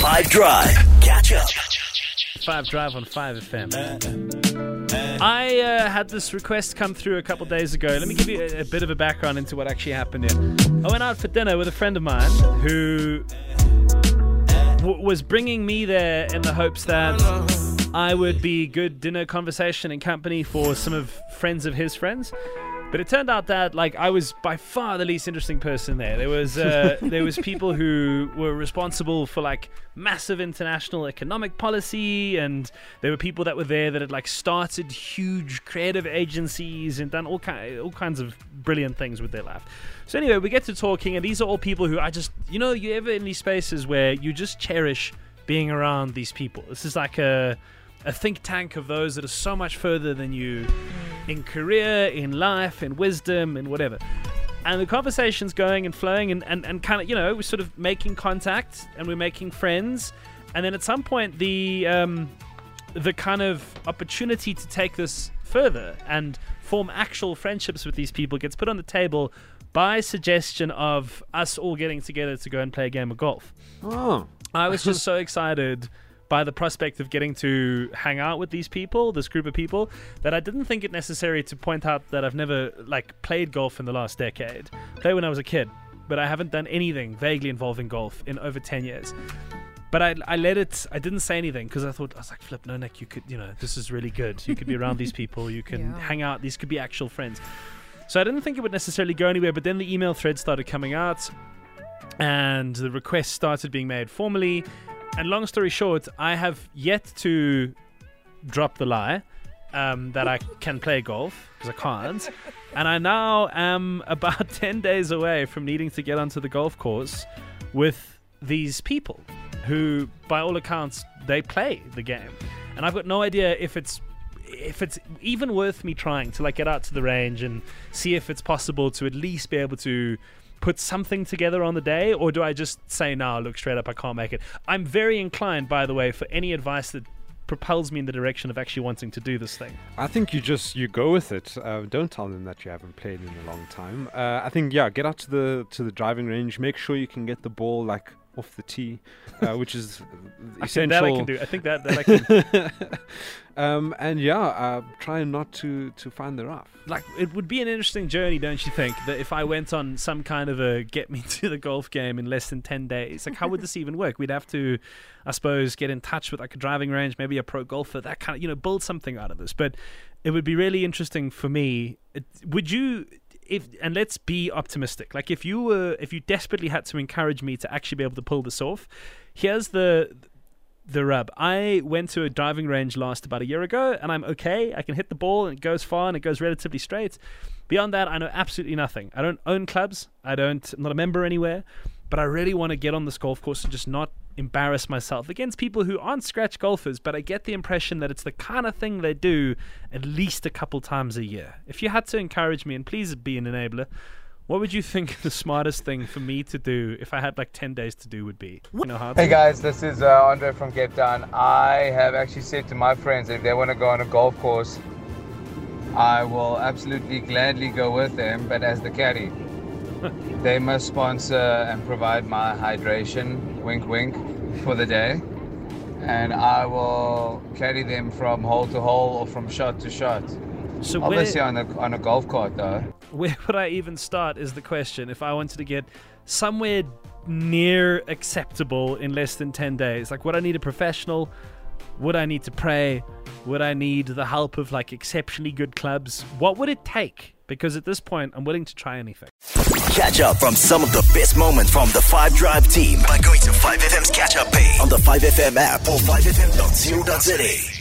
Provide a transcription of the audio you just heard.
Five Drive. Catch up. Five Drive on 5 FM. I uh, had this request come through a couple days ago. Let me give you a, a bit of a background into what actually happened here. I went out for dinner with a friend of mine who w- was bringing me there in the hopes that I would be good dinner conversation and company for some of friends of his friends. But it turned out that like I was by far the least interesting person there. There was uh, there was people who were responsible for like massive international economic policy, and there were people that were there that had like started huge creative agencies and done all kind all kinds of brilliant things with their life. So anyway, we get to talking, and these are all people who I just you know you ever in these spaces where you just cherish being around these people. This is like a a think tank of those that are so much further than you in career, in life, in wisdom, in whatever. And the conversation's going and flowing and, and, and kind of, you know, we're sort of making contact and we're making friends. And then at some point, the, um, the kind of opportunity to take this further and form actual friendships with these people gets put on the table by suggestion of us all getting together to go and play a game of golf. Oh. I was just so excited by the prospect of getting to hang out with these people, this group of people, that I didn't think it necessary to point out that I've never like played golf in the last decade. Played when I was a kid, but I haven't done anything vaguely involving golf in over ten years. But I, I let it. I didn't say anything because I thought I was like, "Flip, no, Nick, you could, you know, this is really good. You could be around these people. You can Yeah. hang out. These could be actual friends." So I didn't think it would necessarily go anywhere. But then the email thread started coming out, and the requests started being made formally. And long story short, I have yet to drop the lie um, that I can play golf because I can't. And I now am about 10 days away from needing to get onto the golf course with these people who, by all accounts, they play the game. And I've got no idea if it's if it's even worth me trying to like get out to the range and see if it's possible to at least be able to put something together on the day or do I just say no look straight up I can't make it I'm very inclined by the way for any advice that propels me in the direction of actually wanting to do this thing I think you just you go with it. Uh, don't tell them that you haven't played in a long time. Uh, I think yeah, get out to the to the driving range. Make sure you can get the ball like off the tee, uh, which is I think that I essential. can do I think that, that I can um, and yeah, uh, try not to to find the rough. like it would be an interesting journey, don't you think? That if I went on some kind of a get me to the golf game in less than ten days, like how would this even work? We'd have to, I suppose, get in touch with like a driving range, maybe a pro golfer, that kind of you know, build something out of this. But it would be really interesting for me. It, would you? If, and let's be optimistic. Like if you were, if you desperately had to encourage me to actually be able to pull this off, here's the the rub. I went to a driving range last about a year ago, and I'm okay. I can hit the ball, and it goes far, and it goes relatively straight. Beyond that, I know absolutely nothing. I don't own clubs. I don't. I'm not a member anywhere. But I really want to get on this golf course and just not embarrass myself against people who aren't scratch golfers. But I get the impression that it's the kind of thing they do at least a couple times a year. If you had to encourage me, and please be an enabler. What would you think the smartest thing for me to do if I had like 10 days to do would be? You know how Hey guys, this is uh, Andre from Cape Town. I have actually said to my friends that if they want to go on a golf course, I will absolutely gladly go with them, but as the caddy. they must sponsor and provide my hydration, wink wink, for the day. And I will carry them from hole to hole or from shot to shot. So where, Obviously on a, on a golf cart though. where would I even start is the question. If I wanted to get somewhere near acceptable in less than 10 days, like would I need a professional? Would I need to pray? Would I need the help of like exceptionally good clubs? What would it take? Because at this point, I'm willing to try anything. Catch up from some of the best moments from the 5 Drive team by going to 5FM's catch up page on the 5FM app or 5FM.co.za.